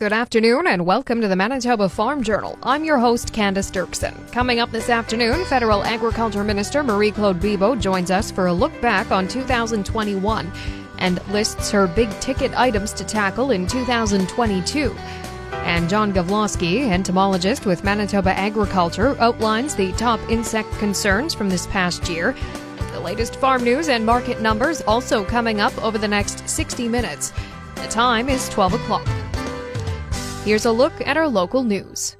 Good afternoon and welcome to the Manitoba Farm Journal. I'm your host, Candace Dirksen. Coming up this afternoon, Federal Agriculture Minister Marie Claude Bibeau joins us for a look back on 2021 and lists her big ticket items to tackle in 2022. And John Gavloski, entomologist with Manitoba Agriculture, outlines the top insect concerns from this past year. The latest farm news and market numbers also coming up over the next 60 minutes. The time is 12 o'clock. Here's a look at our local news.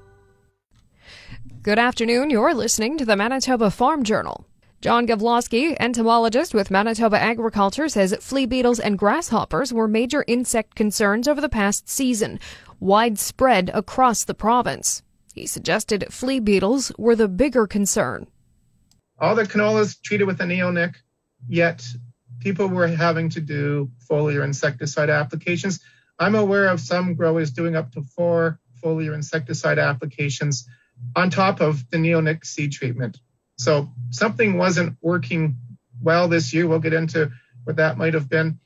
Good afternoon. You're listening to the Manitoba Farm Journal. John Gavloski, entomologist with Manitoba Agriculture, says flea beetles and grasshoppers were major insect concerns over the past season, widespread across the province. He suggested flea beetles were the bigger concern. All the canolas treated with a neonic, yet people were having to do foliar insecticide applications I'm aware of some growers doing up to four foliar insecticide applications on top of the neonic seed treatment. So something wasn't working well this year. We'll get into what that might have been.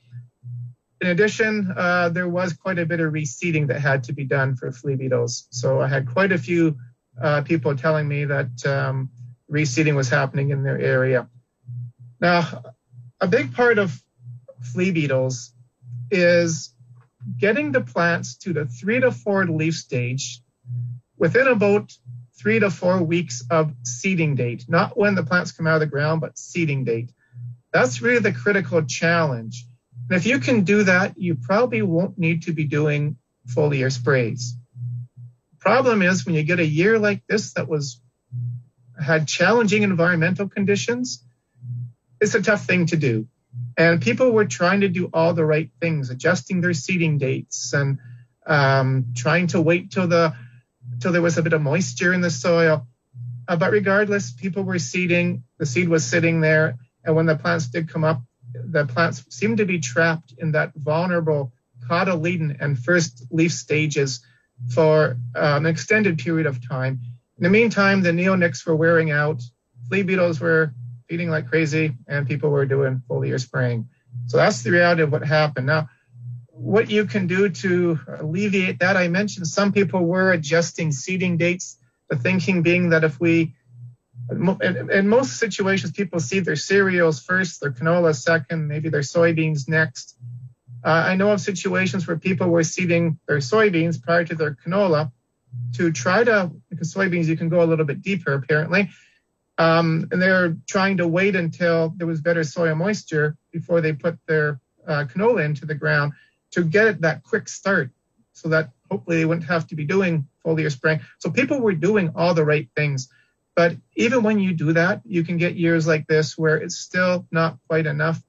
In addition, uh, there was quite a bit of reseeding that had to be done for flea beetles. So I had quite a few uh, people telling me that um, reseeding was happening in their area. Now, a big part of flea beetles is getting the plants to the three to four leaf stage within about three to four weeks of seeding date, not when the plants come out of the ground, but seeding date. That's really the critical challenge. And if you can do that, you probably won't need to be doing foliar sprays. Problem is when you get a year like this that was had challenging environmental conditions, it's a tough thing to do. And people were trying to do all the right things, adjusting their seeding dates and um, trying to wait till the till there was a bit of moisture in the soil. Uh, but regardless, people were seeding. The seed was sitting there, and when the plants did come up, the plants seemed to be trapped in that vulnerable cotyledon and first leaf stages for uh, an extended period of time. In the meantime, the neonics were wearing out. Flea beetles were feeding like crazy, and people were doing foliar spraying. So that's the reality of what happened. Now, what you can do to alleviate that, I mentioned some people were adjusting seeding dates. The thinking being that if we, in most situations, people seed their cereals first, their canola second, maybe their soybeans next. Uh, I know of situations where people were seeding their soybeans prior to their canola to try to, because soybeans you can go a little bit deeper apparently, um, and they're trying to wait until there was better soil moisture before they put their uh, canola into the ground to get that quick start so that hopefully they wouldn't have to be doing foliar spraying. So people were doing all the right things. But even when you do that, you can get years like this where it's still not quite enough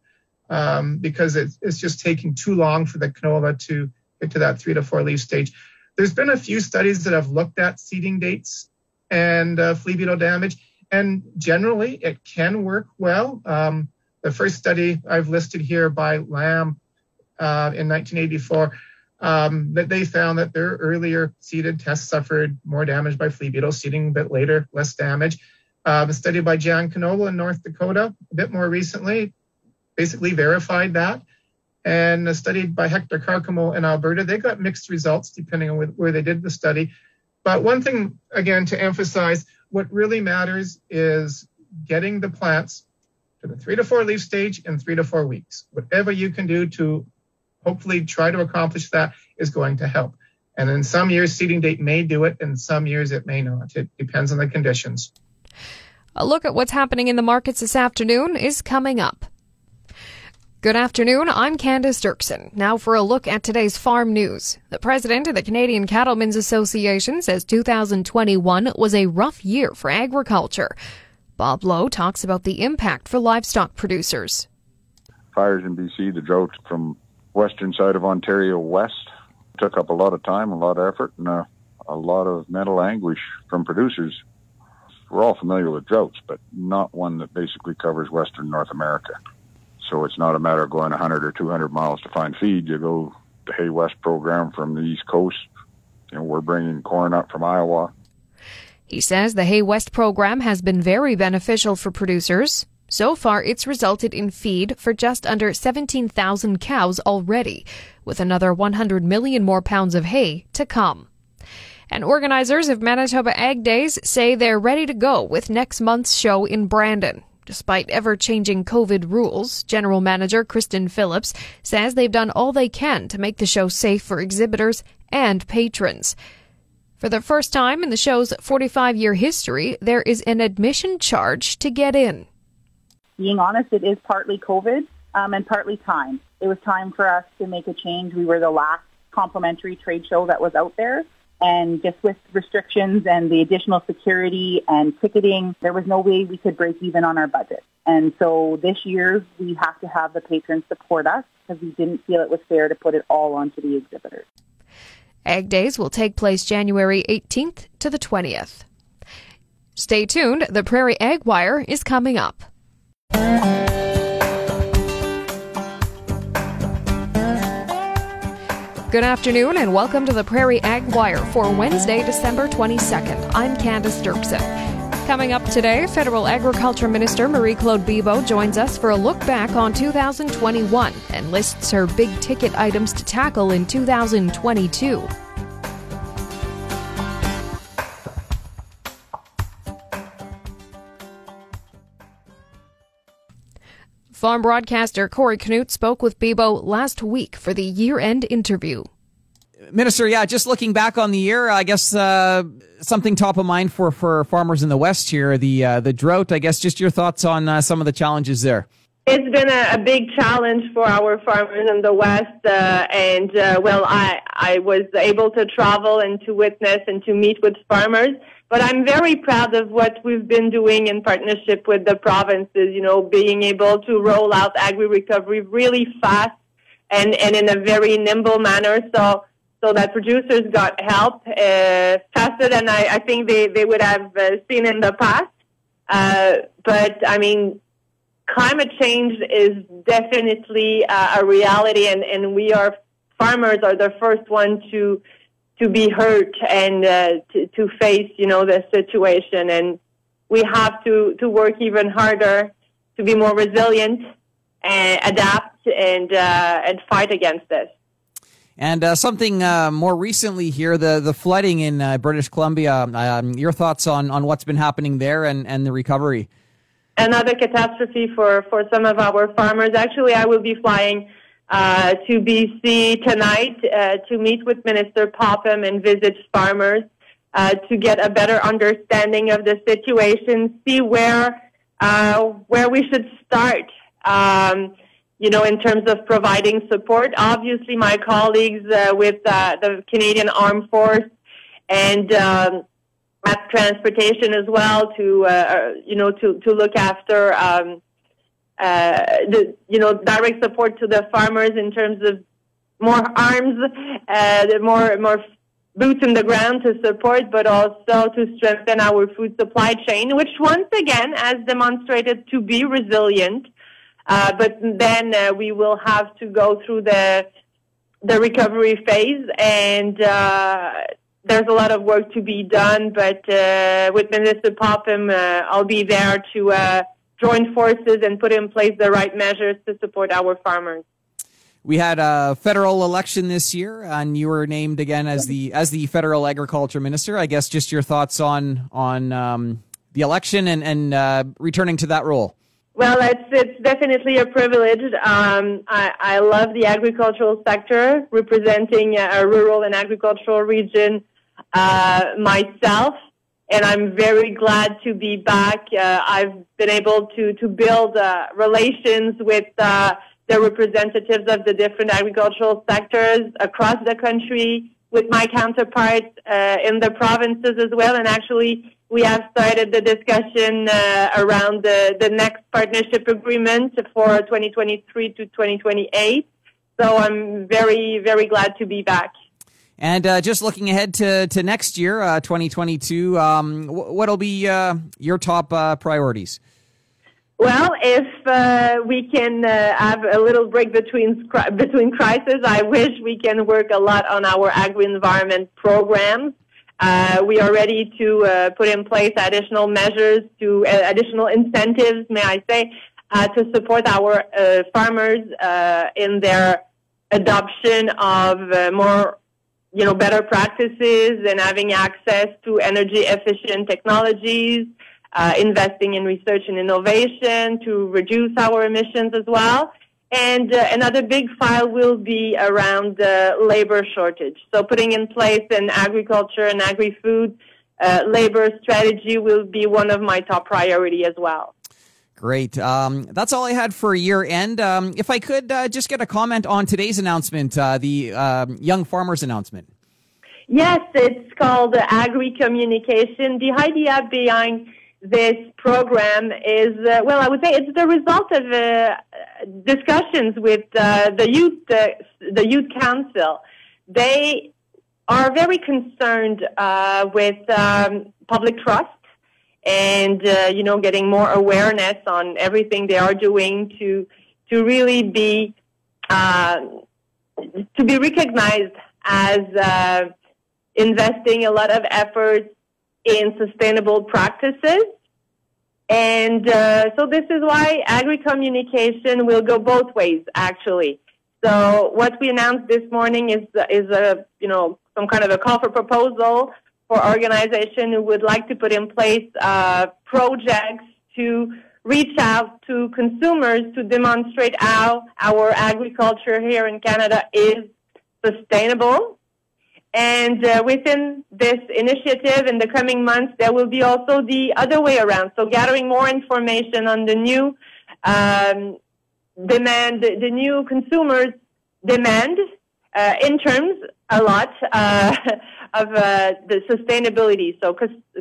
um, because it's, it's just taking too long for the canola to get to that three to four leaf stage. There's been a few studies that have looked at seeding dates and uh, flea beetle damage and generally, it can work well. Um, the first study I've listed here by Lamb uh, in 1984, um, that they found that their earlier seeded tests suffered more damage by flea beetles, seeding a bit later, less damage. The study by Janet Knodel in North Dakota, a bit more recently, basically verified that. And a study by Hector Carcamo in Alberta, they got mixed results depending on where they did the study. But one thing, again, to emphasize, what really matters is getting the plants to the three to four leaf stage in three to four weeks. Whatever you can do to hopefully try to accomplish that is going to help. And in some years, seeding date may do it, and some years it may not. It depends on the conditions. A look at what's happening in the markets this afternoon is coming up. Good afternoon. I'm Candace Dirksen. Now for a look at today's farm news. The president of the Canadian Cattlemen's Association says 2021 was a rough year for agriculture. Bob Lowe talks about the impact for livestock producers. Fires in BC, the drought from western side of Ontario west took up a lot of time, a lot of effort, and a, a lot of mental anguish from producers. We're all familiar with droughts, but not one that basically covers western North America. So it's not a matter of going 100 or 200 miles to find feed. You go the Hay West program from the East Coast. Know, we're bringing corn up from Iowa. He says the Hay West program has been very beneficial for producers. So far, it's resulted in feed for just under 17,000 cows already, with another 100 million more pounds of hay to come. And organizers of Manitoba Ag Days say they're ready to go with next month's show in Brandon. Despite ever changing COVID rules, General Manager Kristen Phillips says they've done all they can to make the show safe for exhibitors and patrons. For the first time in the show's 45 year history, there is an admission charge to get in being honest, it is partly COVID um, and partly time. It was time for us to make a change. We were the last complimentary trade show that was out there. And just with restrictions and the additional security and ticketing, there was no way we could break even on our budget. And so this year we have to have the patrons support us because we didn't feel it was fair to put it all onto the exhibitors. Ag Days will take place January 18th to the 20th. Stay tuned, the Prairie Ag Wire is coming up. Good afternoon and welcome to the Prairie Ag Wire for Wednesday, December 22nd. I'm Candace Dirksen. Coming up today, Federal Agriculture Minister Marie Claude Bibeau joins us for a look back on 2021 and lists her big ticket items to tackle in 2022. Farm broadcaster Corey Canute spoke with Bibeau last week for the year end interview. Minister, yeah, just looking back on the year, I guess uh, something top of mind for, for farmers in the West here, the uh, the drought. I guess just your thoughts on uh, some of the challenges there. It's been a, a, big challenge for our farmers in the West, uh, and uh, well, I I was able to travel and to witness and to meet with farmers. But I'm very proud of what we've been doing in partnership with the provinces, you know, being able to roll out agri recovery really fast and, and in a very nimble manner. So, so that producers got help uh, faster than I, I think they, they would have uh, seen in the past. Uh, but I mean, climate change is definitely uh, a reality, and, and we are farmers are the first one to to be hurt and uh, to, to face, you know, the situation. And we have to, to work even harder to be more resilient and adapt and, uh, and fight against this. And uh, something uh, more recently here, the, the flooding in uh, British Columbia. Um, your thoughts on, on what's been happening there and, and the recovery? Another catastrophe for, for some of our farmers. Actually, I will be flying uh, to BC tonight uh, to meet with Minister Popham and visit farmers uh, to get a better understanding of the situation, see where uh, where we should start. Um, you know, in terms of providing support. Obviously, my colleagues uh, with the Canadian Armed Force and um, at transportation as well to you know to to look after. Um, uh, the you know direct support to the farmers in terms of more arms, uh, more more boots in the ground to support, but also to strengthen our food supply chain, which once again has demonstrated to be resilient. Uh, but then uh, we will have to go through the the recovery phase, and uh, there's a lot of work to be done. But uh, with Minister Popham, uh, I'll be there to uh, join forces and put in place the right measures to support our farmers. We had a federal election this year, and you were named again as the as the federal agriculture minister. I guess just your thoughts on on um, the election and and uh, returning to that role. Well, it's it's definitely a privilege. Um, I, I love the agricultural sector, representing a rural and agricultural region uh, myself and I'm very glad to be back. Uh, I've been able to to build uh, relations with uh, the representatives of the different agricultural sectors across the country, with my counterparts uh, in the provinces as well. And actually, we have started the discussion around the the next partnership agreement for 2023 to 2028. So I'm very very glad to be back. And uh, just looking ahead to, to next year, uh, 2022, um, what'll be uh, your top uh, priorities? Well, if uh, we can uh, have a little break between between crises, I wish we can work a lot on our agri-environment programs. We are ready to put in place additional measures to additional incentives, may I say, to support our farmers in their adoption of more, you know, better practices and having access to energy efficient technologies, investing in research and innovation to reduce our emissions as well. And uh, another big file will be around uh, labor shortage. So putting in place an agriculture and agri-food uh, labor strategy will be one of my top priority as well. Great. Um, that's all I had for year end. Um, if I could uh, just get a comment on today's announcement, uh, the um, Young Farmers announcement. Yes, it's called Agri Communication. The idea behind this program is, uh, well, I would say it's the result of uh, discussions with uh, the youth, the youth council. They are very concerned with um, public trust and uh, you know getting more awareness on everything they are doing to to really be to be recognized as investing a lot of effort in sustainable practices. And uh, so this is why agri-communication will go both ways, actually. So what we announced this morning is is a you know some kind of a call for proposal for organizations who would like to put in place uh, projects to reach out to consumers to demonstrate how our agriculture here in Canada is sustainable and uh, within this initiative in the coming months, there will be also the other way around. So gathering more information on the new um, demand, the new consumers demand uh, in terms a lot uh, of uh, the sustainability. So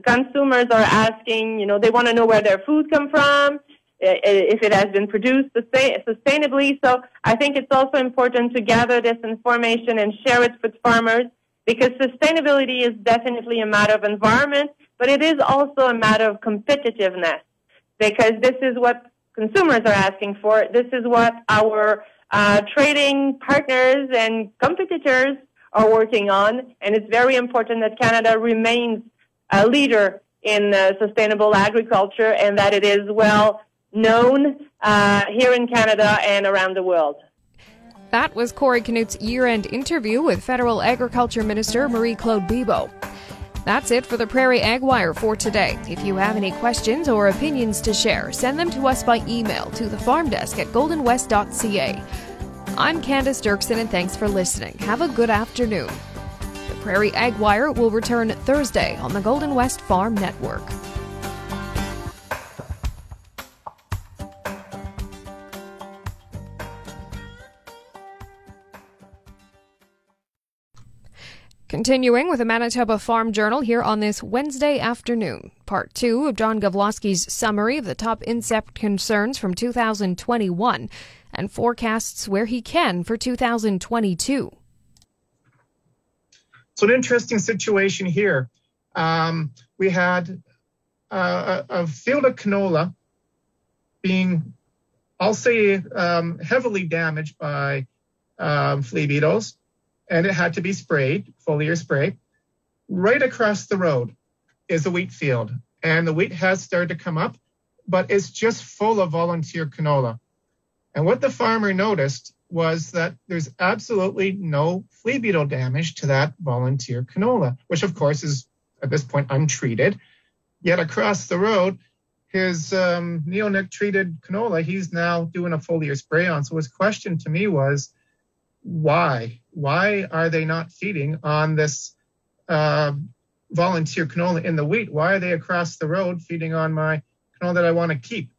consumers are asking, you know, they want to know where their food come from, if it has been produced sustainably. So I think it's also important to gather this information and share it with farmers because sustainability is definitely a matter of environment, but it is also a matter of competitiveness because this is what consumers are asking for. This is what our uh, trading partners and competitors are working on, and it's very important that Canada remains a leader in uh, sustainable agriculture and that it is well known uh, here in Canada and around the world. That was Corey Knut's year end interview with Federal Agriculture Minister Marie Claude Bibeau. That's it for the Prairie Ag Wire for today. If you have any questions or opinions to share, send them to us by email to the farm desk at goldenwest.ca. I'm Candace Dirksen and thanks for listening. Have a good afternoon. The Prairie Ag Wire will return Thursday on the Golden West Farm Network. Continuing with the Manitoba Farm Journal here on this Wednesday afternoon, part two of John Gavloski's summary of the top insect concerns from 2021 and forecasts where he can for 2022. So, an interesting situation here. Um, we had uh, a, a, field of canola being, I'll say, um, heavily damaged by um, flea beetles and it had to be sprayed, foliar spray. Right across the road is a wheat field, and the wheat has started to come up, but it's just full of volunteer canola. And what the farmer noticed was that there's absolutely no flea beetle damage to that volunteer canola, which of course is at this point untreated. Yet across the road, his um, neonic treated canola, he's now doing a foliar spray on. So his question to me was, why? Why are they not feeding on this uh, volunteer canola in the wheat? Why are they across the road feeding on my canola that I want to keep?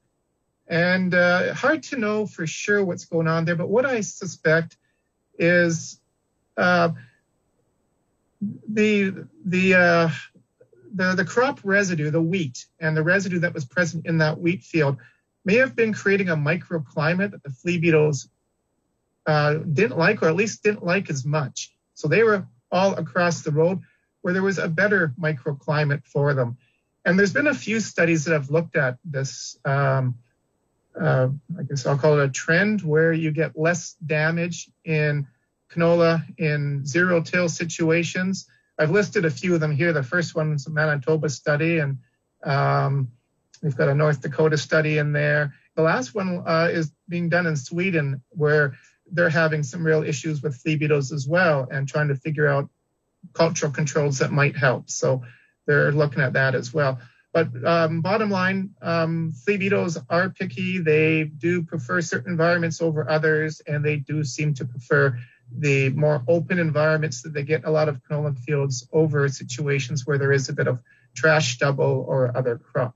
And uh, hard to know for sure what's going on there, but what I suspect is uh, the the uh, the the crop residue, the wheat, and the residue that was present in that wheat field may have been creating a microclimate that the flea beetles uh, didn't like, or at least didn't like as much. So they were all across the road where there was a better microclimate for them. And there's been a few studies that have looked at this. Um, uh, I guess I'll call it a trend where you get less damage in canola in zero till situations I've listed a few of them here. The first one's a Manitoba study, and um, we've got a North Dakota study in there. The last one uh, is being done in Sweden, where they're having some real issues with flea beetles as well, and trying to figure out cultural controls that might help. So they're looking at that as well. But um, bottom line, um, flea beetles are picky. They do prefer certain environments over others, and they do seem to prefer the more open environments that they get a lot of canola fields over situations where there is a bit of trash stubble or other crop.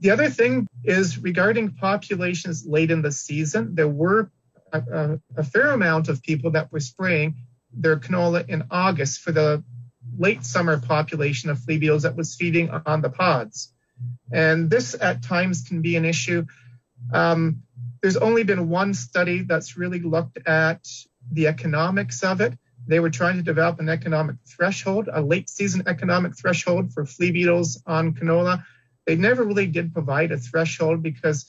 The other thing is regarding populations late in the season, there were a, a, fair amount of people that were spraying their canola in August for the late summer population of flea beetles that was feeding on the pods. And this at times can be an issue. Um, there's only been one study that's really looked at the economics of it. They were trying to develop an economic threshold, a late season economic threshold for flea beetles on canola. They never really did provide a threshold because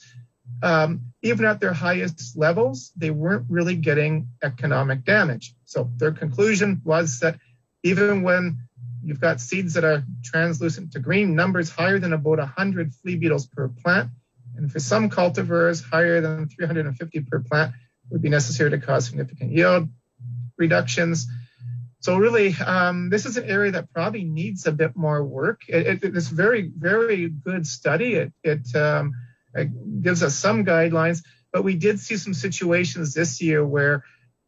um, even at their highest levels, they weren't really getting economic damage. So their conclusion was that even when you've got seeds that are translucent to green, numbers higher than about 100 flea beetles per plant, and for some cultivars, higher than 350 per plant would be necessary to cause significant yield reductions. So really, um, this is an area that probably needs a bit more work. It, it, it's very, very good study. It, it, um, gives us some guidelines, but we did see some situations this year where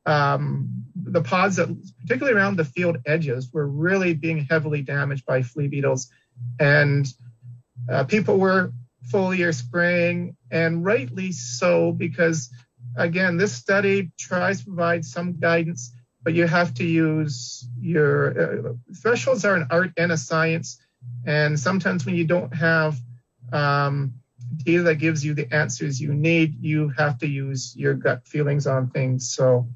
um, the pods, that, particularly around the field edges, were really being heavily damaged by flea beetles, and uh, people were foliar spraying, and rightly so, because again, this study tries to provide some guidance, but you have to use your uh, thresholds are an art and a science, and sometimes when you don't have um, data that gives you the answers you need, you have to use your gut feelings on things. So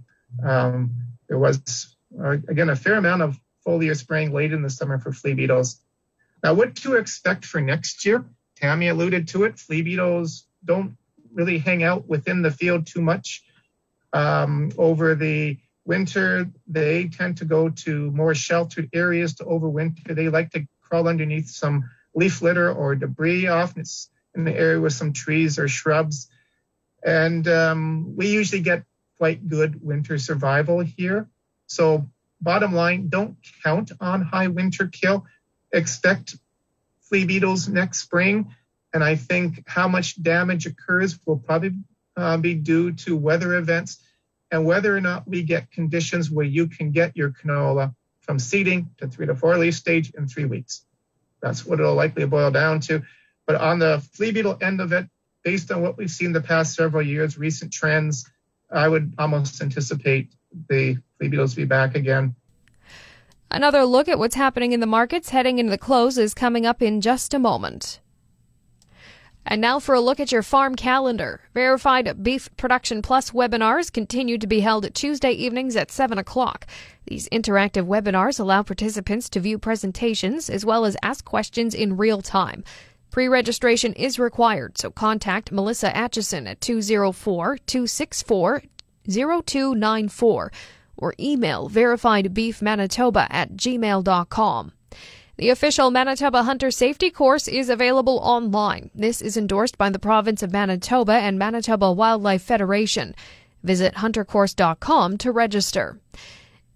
um, there was, uh, again, a fair amount of foliar spraying late in the summer for flea beetles. Now, what to expect for next year? Tammy alluded to it. Flea beetles don't really hang out within the field too much. Um, over the winter, they tend to go to more sheltered areas to overwinter. They like to crawl underneath some leaf litter or debris. Often it's in the area with some trees or shrubs. And um, we usually get quite good winter survival here. So, bottom line, don't count on high winter kill. Expect flea beetles next spring. And I think how much damage occurs will probably uh, be due to weather events and whether or not we get conditions where you can get your canola from seeding to three to four leaf stage in three weeks. That's what it'll likely boil down to. But on the flea beetle end of it, based on what we've seen the past several years, recent trends, I would almost anticipate the flea beetles to be back again. Another look at what's happening in the markets heading into the close is coming up in just a moment. And now for a look at your farm calendar. Verified Beef Production Plus webinars continue to be held Tuesday evenings at 7 o'clock. These interactive webinars allow participants to view presentations as well as ask questions in real time. Pre registration is required, so contact Melissa Atchison at 204 264 0294 or email verifiedbeefmanitoba at gmail.com. The official Manitoba Hunter Safety Course is available online. This is endorsed by the province of Manitoba and Manitoba Wildlife Federation. Visit huntercourse.com to register.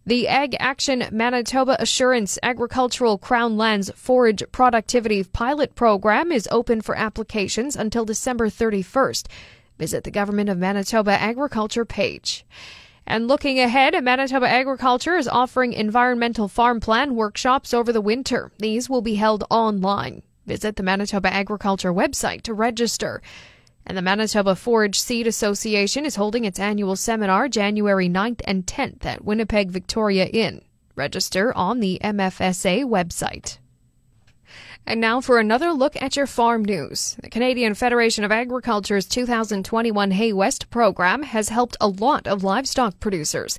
The Ag Action Manitoba Assurance Agricultural Crown Lands Forage Productivity Pilot Program is open for applications until December 31st. Visit the Government of Manitoba Agriculture page. And looking ahead, Manitoba Agriculture is offering environmental farm plan workshops over the winter. These will be held online. Visit the Manitoba Agriculture website to register. And the Manitoba Forage Seed Association is holding its annual seminar January 9th and 10th at Winnipeg Victoria Inn. Register on the MFSA website. And now for another look at your farm news. The Canadian Federation of Agriculture's 2021 Hay West program has helped a lot of livestock producers.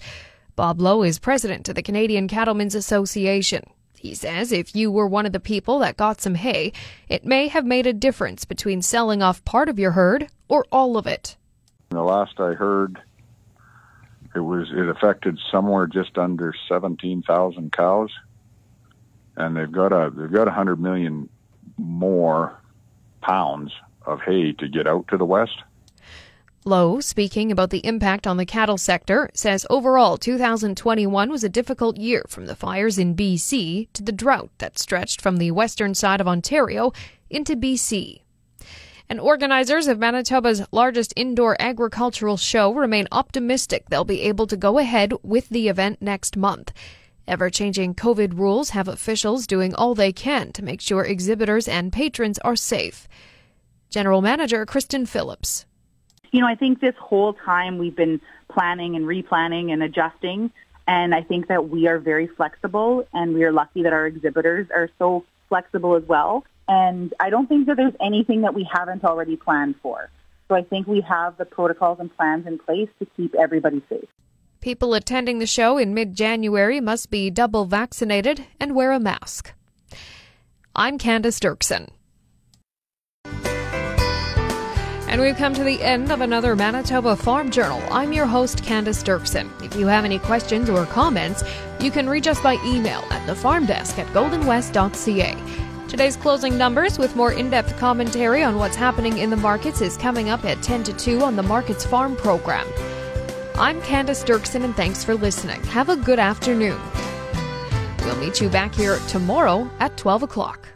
Bob Lowe is president of the Canadian Cattlemen's Association. He says if you were one of the people that got some hay, it may have made a difference between selling off part of your herd or all of it. The last I heard, it was it affected somewhere just under 17,000 cows. and they've got a they've got a hundred million more pounds of hay to get out to the west. Lowe, speaking about the impact on the cattle sector, says overall 2021 was a difficult year from the fires in BC to the drought that stretched from the western side of Ontario into BC. And organizers of Manitoba's largest indoor agricultural show remain optimistic they'll be able to go ahead with the event next month. Ever changing COVID rules have officials doing all they can to make sure exhibitors and patrons are safe. General Manager Kristen Phillips. You know, I think this whole time we've been planning and replanning and adjusting, and I think that we are very flexible, and we are lucky that our exhibitors are so flexible as well. And I don't think that there's anything that we haven't already planned for. So I think we have the protocols and plans in place to keep everybody safe. People attending the show in mid January must be double vaccinated and wear a mask. I'm Candace Dirksen. And we've come to the end of another Manitoba Farm Journal. I'm your host, Candace Dirksen. If you have any questions or comments, you can reach us by email at thefarmdesk at goldenwest.ca. Today's closing numbers with more in depth commentary on what's happening in the markets is coming up at 10 to 2 on the Markets Farm program. I'm Candace Dirksen, and thanks for listening. Have a good afternoon. We'll meet you back here tomorrow at 12 o'clock.